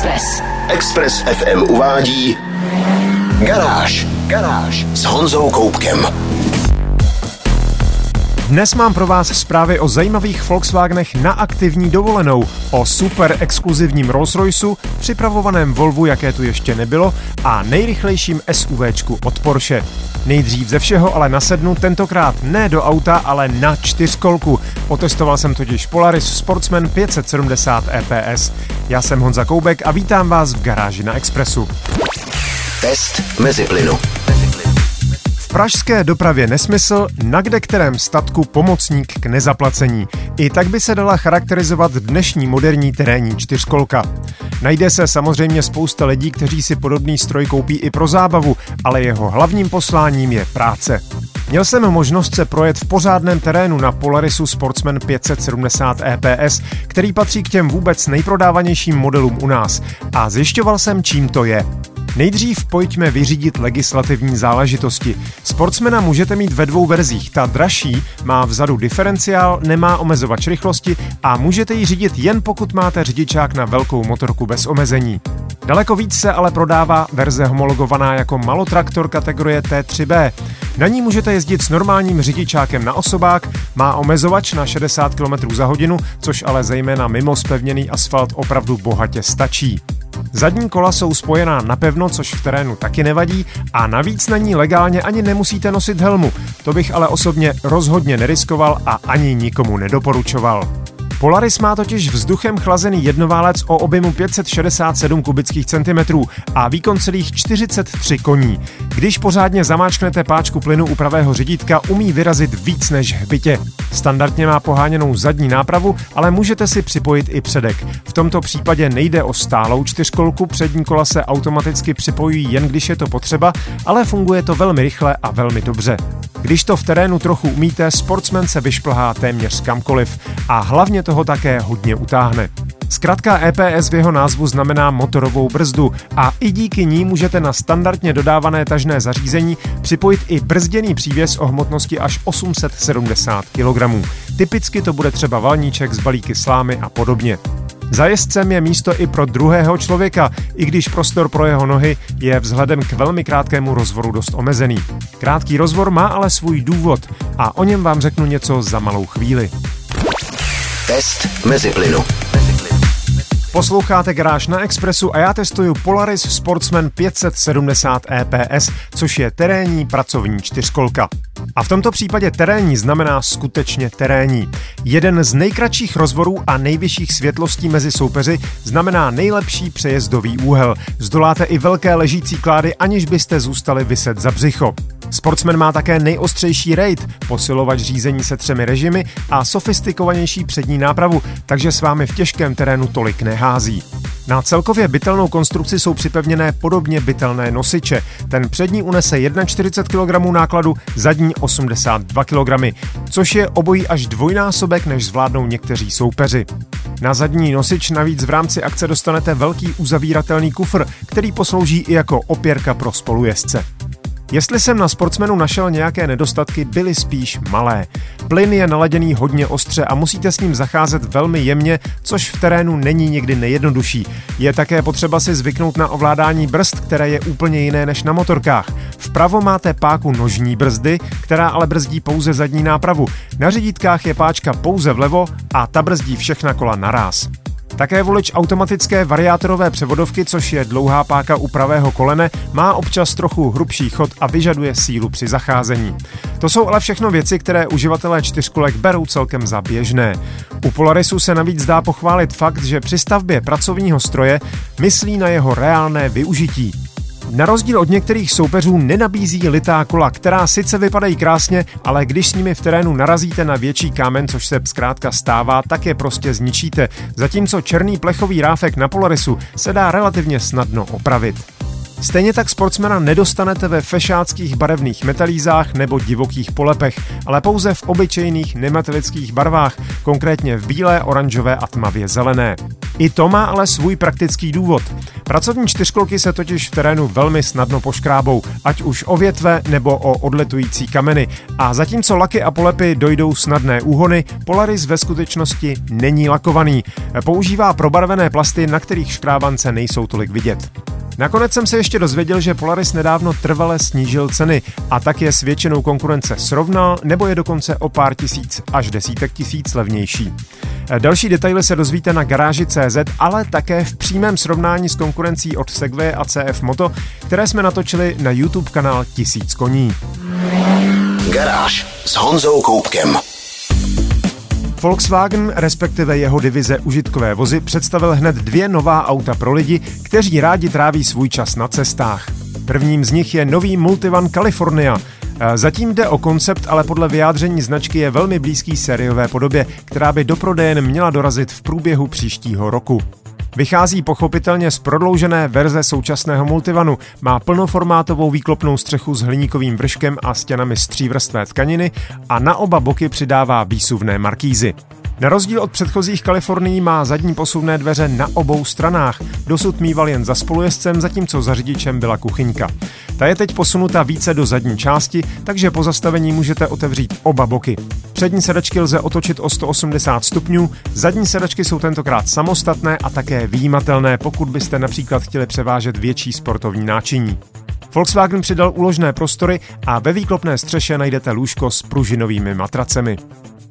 Express. Express FM uvádí Garáž. Garáž s Honzou Koupkem. Dnes mám pro vás zprávy o zajímavých Volkswagenech na aktivní dovolenou, o super exkluzivním Rolls Royceu, připravovaném Volvu, jaké tu ještě nebylo, a nejrychlejším SUVčku od Porsche. Nejdřív ze všeho ale nasednu tentokrát ne do auta, ale na čtyřkolku. Otestoval jsem totiž Polaris Sportsman 570 EPS. Já jsem Honza Koubek a vítám vás v garáži na Expressu. Test mezi plynu pražské dopravě nesmysl, na kde kterém statku pomocník k nezaplacení. I tak by se dala charakterizovat dnešní moderní terénní čtyřkolka. Najde se samozřejmě spousta lidí, kteří si podobný stroj koupí i pro zábavu, ale jeho hlavním posláním je práce. Měl jsem možnost se projet v pořádném terénu na Polarisu Sportsman 570 EPS, který patří k těm vůbec nejprodávanějším modelům u nás. A zjišťoval jsem, čím to je. Nejdřív pojďme vyřídit legislativní záležitosti. Sportsmana můžete mít ve dvou verzích. Ta dražší má vzadu diferenciál, nemá omezovač rychlosti a můžete ji řídit jen pokud máte řidičák na velkou motorku bez omezení. Daleko víc se ale prodává verze homologovaná jako malotraktor kategorie T3B. Na ní můžete jezdit s normálním řidičákem na osobák, má omezovač na 60 km za hodinu, což ale zejména mimo spevněný asfalt opravdu bohatě stačí. Zadní kola jsou spojená napevno, což v terénu taky nevadí a navíc na ní legálně ani nemusíte nosit helmu. To bych ale osobně rozhodně neriskoval a ani nikomu nedoporučoval. Polaris má totiž vzduchem chlazený jednoválec o objemu 567 kubických centimetrů a výkon celých 43 koní. Když pořádně zamáčknete páčku plynu u pravého řidítka, umí vyrazit víc než hbitě. Standardně má poháněnou zadní nápravu, ale můžete si připojit i předek. V tomto případě nejde o stálou čtyřkolku, přední kola se automaticky připojují jen když je to potřeba, ale funguje to velmi rychle a velmi dobře. Když to v terénu trochu umíte, sportsman se vyšplhá téměř kamkoliv a hlavně toho také hodně utáhne. Zkrátka EPS v jeho názvu znamená motorovou brzdu a i díky ní můžete na standardně dodávané tažné zařízení připojit i brzděný přívěs o hmotnosti až 870 kg. Typicky to bude třeba valníček z balíky slámy a podobně. Za jezdcem je místo i pro druhého člověka, i když prostor pro jeho nohy je vzhledem k velmi krátkému rozvoru dost omezený. Krátký rozvor má ale svůj důvod a o něm vám řeknu něco za malou chvíli. Test mezi plynu. Posloucháte Garáž na Expressu a já testuju Polaris Sportsman 570 EPS, což je terénní pracovní čtyřkolka. A v tomto případě terénní znamená skutečně terénní. Jeden z nejkratších rozvorů a nejvyšších světlostí mezi soupeři znamená nejlepší přejezdový úhel. Zdoláte i velké ležící klády, aniž byste zůstali vyset za břicho. Sportsman má také nejostřejší raid, posilovač řízení se třemi režimy a sofistikovanější přední nápravu, takže s vámi v těžkém terénu tolik nehází. Na celkově bytelnou konstrukci jsou připevněné podobně bytelné nosiče. Ten přední unese 41 kg nákladu, zadní 82 kg, což je obojí až dvojnásobek, než zvládnou někteří soupeři. Na zadní nosič navíc v rámci akce dostanete velký uzavíratelný kufr, který poslouží i jako opěrka pro spolujezdce. Jestli jsem na sportsmenu našel nějaké nedostatky, byly spíš malé. Plyn je naladěný hodně ostře a musíte s ním zacházet velmi jemně, což v terénu není někdy nejjednodušší. Je také potřeba si zvyknout na ovládání brzd, které je úplně jiné než na motorkách. Vpravo máte páku nožní brzdy, která ale brzdí pouze zadní nápravu. Na řidítkách je páčka pouze vlevo a ta brzdí všechna kola naraz. Také volič automatické variátorové převodovky, což je dlouhá páka u pravého kolene, má občas trochu hrubší chod a vyžaduje sílu při zacházení. To jsou ale všechno věci, které uživatelé čtyřkolek berou celkem za běžné. U Polarisu se navíc dá pochválit fakt, že při stavbě pracovního stroje myslí na jeho reálné využití. Na rozdíl od některých soupeřů nenabízí litá kola, která sice vypadají krásně, ale když s nimi v terénu narazíte na větší kámen, což se zkrátka stává, tak je prostě zničíte. Zatímco černý plechový ráfek na Polarisu se dá relativně snadno opravit. Stejně tak sportsmana nedostanete ve fešáckých barevných metalízách nebo divokých polepech, ale pouze v obyčejných nemetalických barvách, konkrétně v bílé, oranžové a tmavě zelené. I to má ale svůj praktický důvod. Pracovní čtyřkolky se totiž v terénu velmi snadno poškrábou, ať už o větve nebo o odletující kameny. A zatímco laky a polepy dojdou snadné úhony, Polaris ve skutečnosti není lakovaný. Používá probarvené plasty, na kterých škrábance nejsou tolik vidět. Nakonec jsem se ještě dozvěděl, že Polaris nedávno trvale snížil ceny a tak je s většinou konkurence srovnal nebo je dokonce o pár tisíc až desítek tisíc levnější. Další detaily se dozvíte na garáži CZ, ale také v přímém srovnání s konkurencí od Segway a CF Moto, které jsme natočili na YouTube kanál Tisíc koní. Garáž s Honzou Koupkem. Volkswagen, respektive jeho divize užitkové vozy, představil hned dvě nová auta pro lidi, kteří rádi tráví svůj čas na cestách. Prvním z nich je nový Multivan California. Zatím jde o koncept, ale podle vyjádření značky je velmi blízký sériové podobě, která by do prodejen měla dorazit v průběhu příštího roku. Vychází pochopitelně z prodloužené verze současného multivanu, má plnoformátovou výklopnou střechu s hliníkovým vrškem a stěnami z tkaniny a na oba boky přidává výsuvné markízy. Na rozdíl od předchozích Kalifornií má zadní posuvné dveře na obou stranách. Dosud mýval jen za spolujezdcem, zatímco za řidičem byla kuchyňka. Ta je teď posunuta více do zadní části, takže po zastavení můžete otevřít oba boky. Přední sedačky lze otočit o 180 stupňů, zadní sedačky jsou tentokrát samostatné a také výjimatelné, pokud byste například chtěli převážet větší sportovní náčiní. Volkswagen přidal úložné prostory a ve výklopné střeše najdete lůžko s pružinovými matracemi.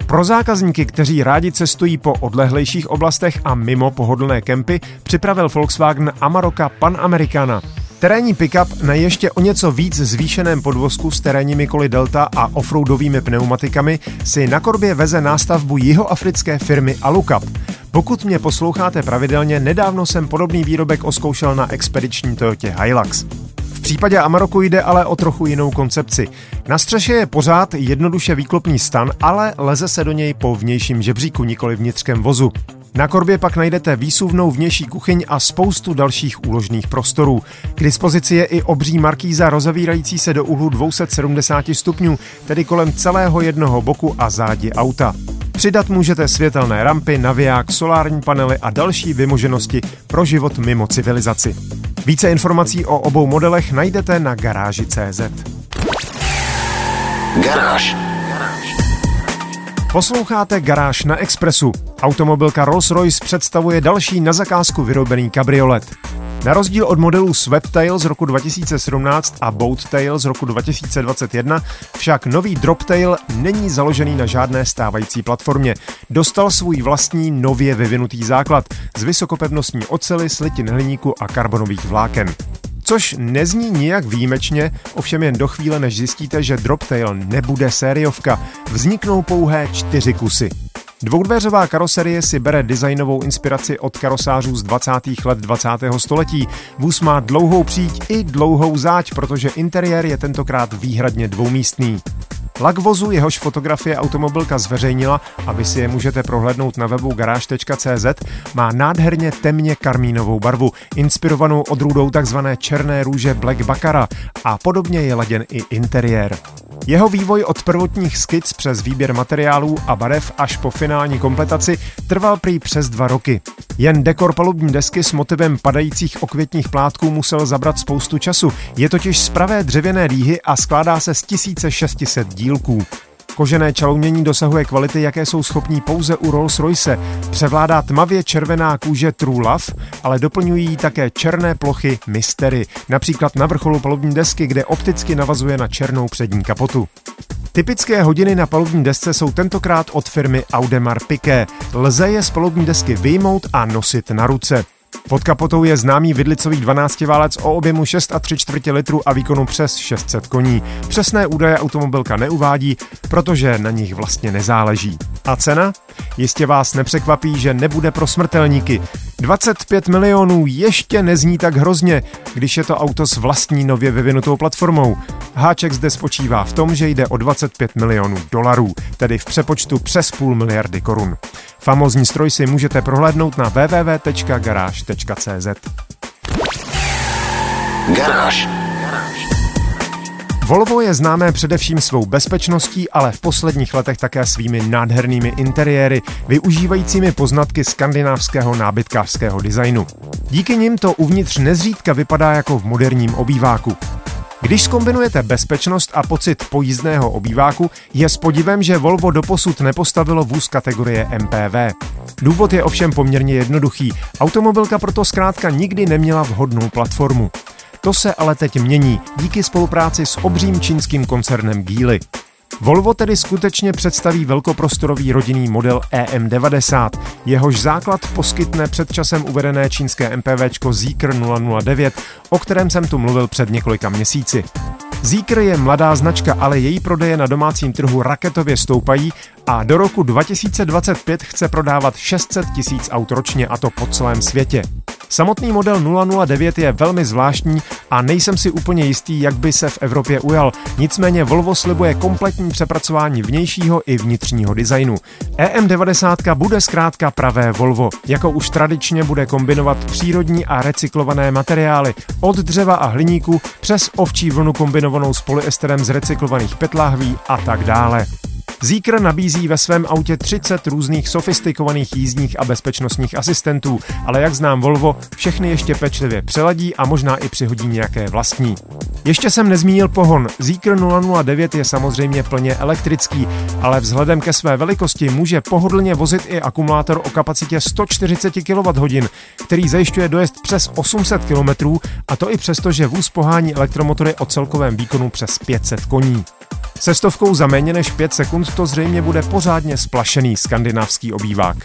Pro zákazníky, kteří rádi cestují po odlehlejších oblastech a mimo pohodlné kempy, připravil Volkswagen Amarocka Pan Americana. Terénní pickup na ještě o něco víc zvýšeném podvozku s terénními koly Delta a offroadovými pneumatikami si na korbě veze nástavbu jihoafrické firmy Alucap. Pokud mě posloucháte pravidelně, nedávno jsem podobný výrobek oskoušel na expediční Toyota Hilux. Případě Amaroku jde ale o trochu jinou koncepci. Na střeše je pořád jednoduše výklopný stan, ale leze se do něj po vnějším žebříku, nikoli vnitřském vozu. Na korbě pak najdete výsuvnou vnější kuchyň a spoustu dalších úložných prostorů. K dispozici je i obří markíza rozavírající se do úhlu 270 stupňů, tedy kolem celého jednoho boku a zádi auta. Přidat můžete světelné rampy, naviják, solární panely a další vymoženosti pro život mimo civilizaci. Více informací o obou modelech najdete na garáži CZ. Garáž. Posloucháte Garáž na Expressu. Automobilka Rolls-Royce představuje další na zakázku vyrobený kabriolet. Na rozdíl od modelů Sweptail z roku 2017 a Boattail z roku 2021 však nový Droptail není založený na žádné stávající platformě. Dostal svůj vlastní nově vyvinutý základ z vysokopevnostní ocely, slitin hliníku a karbonových vláken. Což nezní nijak výjimečně, ovšem jen do chvíle, než zjistíte, že Droptail nebude sériovka, vzniknou pouhé čtyři kusy. Dvoudveřová karoserie si bere designovou inspiraci od karosářů z 20. let 20. století. Vůz má dlouhou příď i dlouhou záď, protože interiér je tentokrát výhradně dvoumístný. Lak vozu, jehož fotografie automobilka zveřejnila a vy si je můžete prohlédnout na webu garáž.cz, má nádherně temně karmínovou barvu, inspirovanou odrůdou tzv. černé růže Black Baccara a podobně je laděn i interiér. Jeho vývoj od prvotních skic přes výběr materiálů a barev až po finální kompletaci trval prý přes dva roky. Jen dekor palubní desky s motivem padajících okvětních plátků musel zabrat spoustu času. Je totiž z pravé dřevěné dýhy a skládá se z 1600 dílků. Kožené čalounění dosahuje kvality, jaké jsou schopní pouze u Rolls-Royce. Převládá tmavě červená kůže True Love, ale doplňují také černé plochy Mystery, například na vrcholu palubní desky, kde opticky navazuje na černou přední kapotu. Typické hodiny na palubní desce jsou tentokrát od firmy Audemars Piguet. Lze je z palubní desky vyjmout a nosit na ruce. Pod kapotou je známý vidlicový 12 válec o objemu 6 a 3 čtvrtě litru a výkonu přes 600 koní. Přesné údaje automobilka neuvádí, protože na nich vlastně nezáleží. A cena? Jistě vás nepřekvapí, že nebude pro smrtelníky. 25 milionů ještě nezní tak hrozně, když je to auto s vlastní nově vyvinutou platformou. Háček zde spočívá v tom, že jde o 25 milionů dolarů, tedy v přepočtu přes půl miliardy korun. Famozní stroj si můžete prohlédnout na www.garage.cz. Garáž. Volvo je známé především svou bezpečností, ale v posledních letech také svými nádhernými interiéry, využívajícími poznatky skandinávského nábytkářského designu. Díky nim to uvnitř nezřídka vypadá jako v moderním obýváku. Když skombinujete bezpečnost a pocit pojízdného obýváku, je s podivem, že Volvo doposud nepostavilo vůz kategorie MPV. Důvod je ovšem poměrně jednoduchý. Automobilka proto zkrátka nikdy neměla vhodnou platformu. To se ale teď mění díky spolupráci s obřím čínským koncernem Geely. Volvo tedy skutečně představí velkoprostorový rodinný model EM90. Jehož základ poskytne před časem uvedené čínské MPVčko Zeekr 009, o kterém jsem tu mluvil před několika měsíci. Zeekr je mladá značka, ale její prodeje na domácím trhu raketově stoupají a do roku 2025 chce prodávat 600 tisíc aut ročně a to po celém světě. Samotný model 009 je velmi zvláštní a nejsem si úplně jistý, jak by se v Evropě ujal. Nicméně Volvo slibuje kompletní přepracování vnějšího i vnitřního designu. EM90 bude zkrátka pravé Volvo. Jako už tradičně bude kombinovat přírodní a recyklované materiály od dřeva a hliníku přes ovčí vlnu kombinovanou s polyesterem z recyklovaných petláhví a tak dále. Zeekr nabízí ve svém autě 30 různých sofistikovaných jízdních a bezpečnostních asistentů, ale jak znám Volvo, všechny ještě pečlivě přeladí a možná i přihodí nějaké vlastní. Ještě jsem nezmínil pohon. Zeekr 009 je samozřejmě plně elektrický, ale vzhledem ke své velikosti může pohodlně vozit i akumulátor o kapacitě 140 kWh, který zajišťuje dojezd přes 800 km, a to i přesto, že vůz pohání elektromotory o celkovém výkonu přes 500 koní. Se stovkou za méně než 5 sekund to zřejmě bude pořádně splašený skandinávský obývák.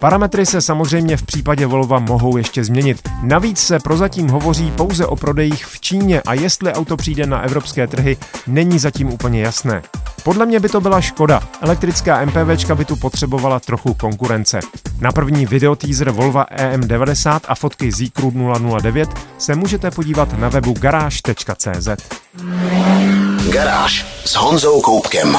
Parametry se samozřejmě v případě Volva mohou ještě změnit. Navíc se prozatím hovoří pouze o prodejích v Číně a jestli auto přijde na evropské trhy, není zatím úplně jasné. Podle mě by to byla škoda. Elektrická MPVčka by tu potřebovala trochu konkurence. Na první videoteaser Volva EM90 a fotky Zeekru 009 se můžete podívat na webu garáž.cz. Garáž s Honzou Koupkem.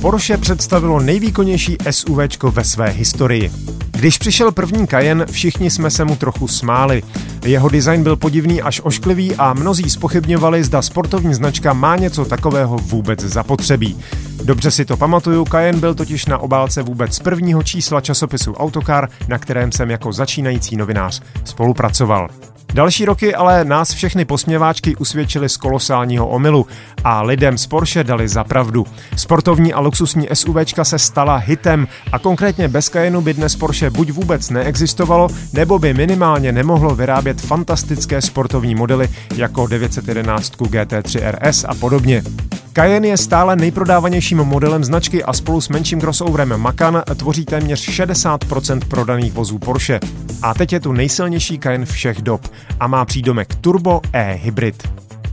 Porsche představilo nejvýkonnější SUV ve své historii. Když přišel první Cayenne, všichni jsme se mu trochu smáli. Jeho design byl podivný až ošklivý a mnozí spochybňovali, zda sportovní značka má něco takového vůbec zapotřebí. Dobře si to pamatuju, Cayenne byl totiž na obálce vůbec prvního čísla časopisu Autocar, na kterém jsem jako začínající novinář spolupracoval. Další roky ale nás všechny posměváčky usvědčily z kolosálního omylu a lidem z Porsche dali za pravdu. Sportovní a luxusní SUVčka se stala hitem a konkrétně bez Cayenne by dnes Porsche buď vůbec neexistovalo, nebo by minimálně nemohlo vyrábět fantastické sportovní modely jako 911 GT3 RS a podobně. Cayenne je stále nejprodávanějším modelem značky a spolu s menším crossoverem Macan tvoří téměř 60% prodaných vozů Porsche. A teď je tu nejsilnější Cayenne všech dob a má přídomek Turbo E-Hybrid.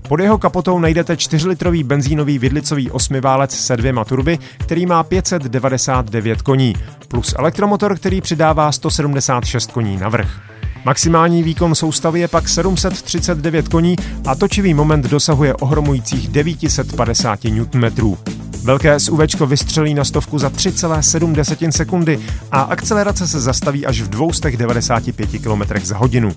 Pod jeho kapotou najdete 4-litrový benzínový vidlicový osmiválec se dvěma turby, který má 599 koní, plus elektromotor, který přidává 176 koní navrh. Maximální výkon soustavy je pak 739 koní a točivý moment dosahuje ohromujících 950 Nm. Velké SUV vystřelí na stovku za 3,7 sekundy a akcelerace se zastaví až v 295 km za hodinu.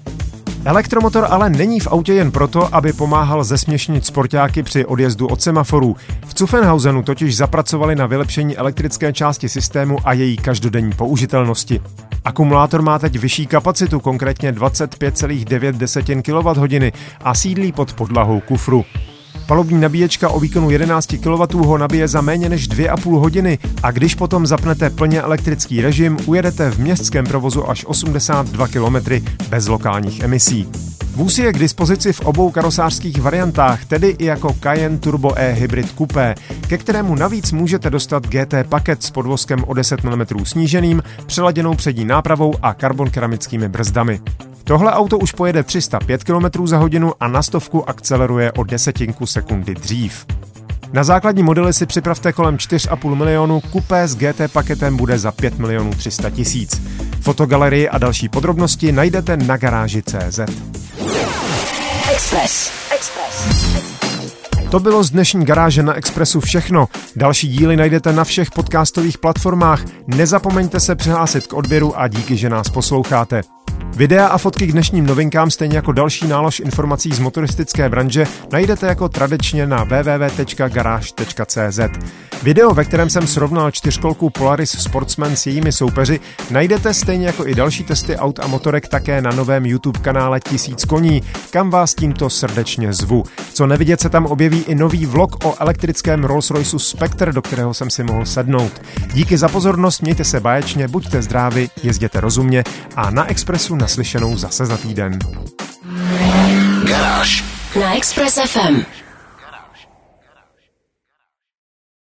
Elektromotor ale není v autě jen proto, aby pomáhal zesměšnit sportáky při odjezdu od semaforů. V Zuffenhausenu totiž zapracovali na vylepšení elektrické části systému a její každodenní použitelnosti. Akumulátor má teď vyšší kapacitu, konkrétně 25,9 kWh a sídlí pod podlahou kufru. Palubní nabíječka o výkonu 11 kW ho nabije za méně než 2,5 hodiny a když potom zapnete plně elektrický režim, ujedete v městském provozu až 82 km bez lokálních emisí. Vůz je k dispozici v obou karosářských variantách, tedy i jako Cayenne Turbo E Hybrid Coupé, ke kterému navíc můžete dostat GT paket s podvozkem o 10 mm sníženým, přeladěnou přední nápravou a karbon keramickými brzdami. Tohle auto už pojede 305 km za hodinu a na stovku akceleruje o desetinku sekundy dřív. Na základní modely si připravte kolem 4,5 milionu, kupé s GT paketem bude za 5 milionů 300 tisíc. Fotogalerii a další podrobnosti najdete na garáži CZ. Express. Express. To bylo z dnešní garáže na Expressu všechno. Další díly najdete na všech podcastových platformách. Nezapomeňte se přihlásit k odběru a díky, že nás posloucháte. Videa a fotky k dnešním novinkám, stejně jako další nálož informací z motoristické branže, najdete jako tradičně na www.garage.cz. Video, ve kterém jsem srovnal čtyřkolku Polaris Sportsman s jejími soupeři, najdete stejně jako i další testy aut a motorek také na novém YouTube kanále Tisíc koní, kam vás tímto srdečně zvu. Co nevidět se tam objeví i nový vlog o elektrickém Rolls-Royce Spectre, do kterého jsem si mohl sednout. Díky za pozornost, mějte se báječně, buďte zdraví, jezděte rozumně a na Expressu naslyšenou zase za týden. Garáž na Express FM.